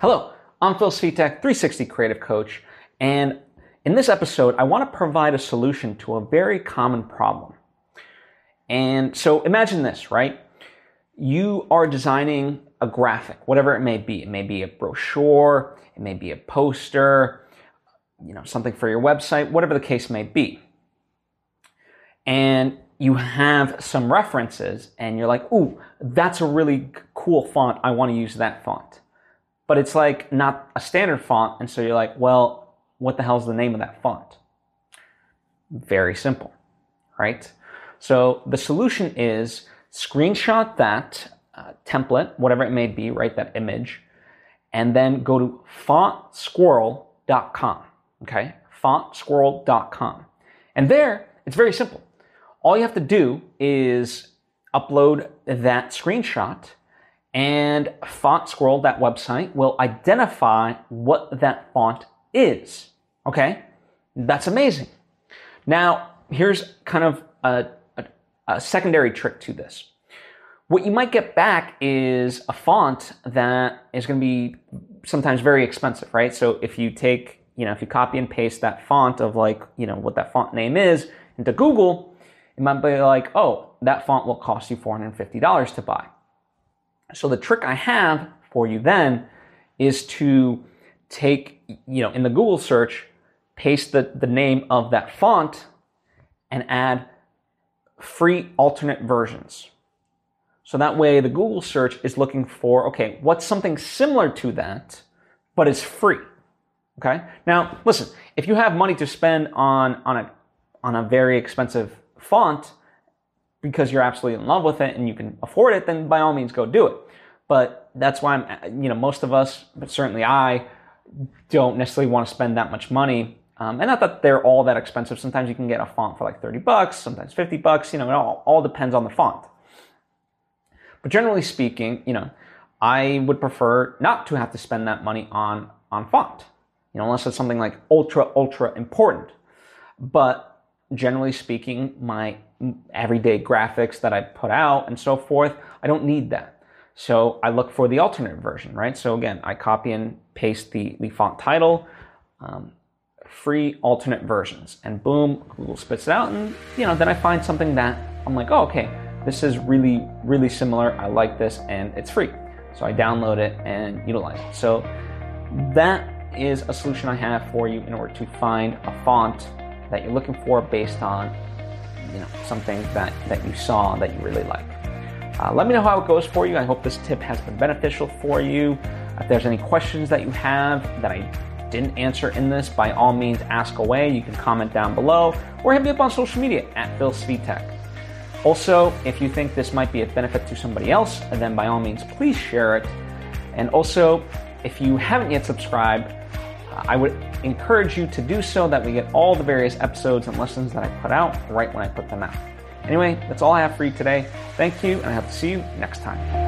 Hello, I'm Phil Svitek, 360 Creative Coach, and in this episode, I want to provide a solution to a very common problem. And so imagine this, right? You are designing a graphic, whatever it may be. It may be a brochure, it may be a poster, you know, something for your website, whatever the case may be. And you have some references and you're like, ooh, that's a really cool font. I want to use that font but it's like not a standard font. And so you're like, well, what the hell's the name of that font? Very simple, right? So the solution is screenshot that uh, template, whatever it may be, right? That image, and then go to fontsquirrel.com. Okay, fontsquirrel.com. And there, it's very simple. All you have to do is upload that screenshot and Font Squirrel, that website, will identify what that font is. Okay? That's amazing. Now, here's kind of a, a, a secondary trick to this. What you might get back is a font that is going to be sometimes very expensive, right? So if you take, you know, if you copy and paste that font of like, you know, what that font name is into Google, it might be like, oh, that font will cost you $450 to buy. So the trick I have for you then is to take, you know, in the Google search, paste the, the name of that font and add free alternate versions. So that way the Google search is looking for, okay, what's something similar to that, but it's free. Okay. Now, listen, if you have money to spend on, on a, on a very expensive font, because you're absolutely in love with it and you can afford it, then by all means go do it. But that's why I'm, you know, most of us, but certainly I, don't necessarily want to spend that much money. Um, and not that they're all that expensive. Sometimes you can get a font for like 30 bucks, sometimes 50 bucks, you know, it all, all depends on the font. But generally speaking, you know, I would prefer not to have to spend that money on, on font, you know, unless it's something like ultra, ultra important. But generally speaking, my everyday graphics that I put out and so forth, I don't need that. So I look for the alternate version, right? So again, I copy and paste the, the font title, um, free alternate versions, and boom, Google spits it out, and you know, then I find something that I'm like, oh, okay, this is really, really similar. I like this, and it's free. So I download it and utilize it. So that is a solution I have for you in order to find a font that you're looking for based on you know something that that you saw that you really like. Uh, let me know how it goes for you. I hope this tip has been beneficial for you. If there's any questions that you have that I didn't answer in this, by all means ask away. You can comment down below or hit me up on social media at Phil Svitek. Also, if you think this might be a benefit to somebody else, then by all means please share it. And also, if you haven't yet subscribed, I would encourage you to do so that we get all the various episodes and lessons that I put out right when I put them out. Anyway, that's all I have for you today. Thank you, and I hope to see you next time.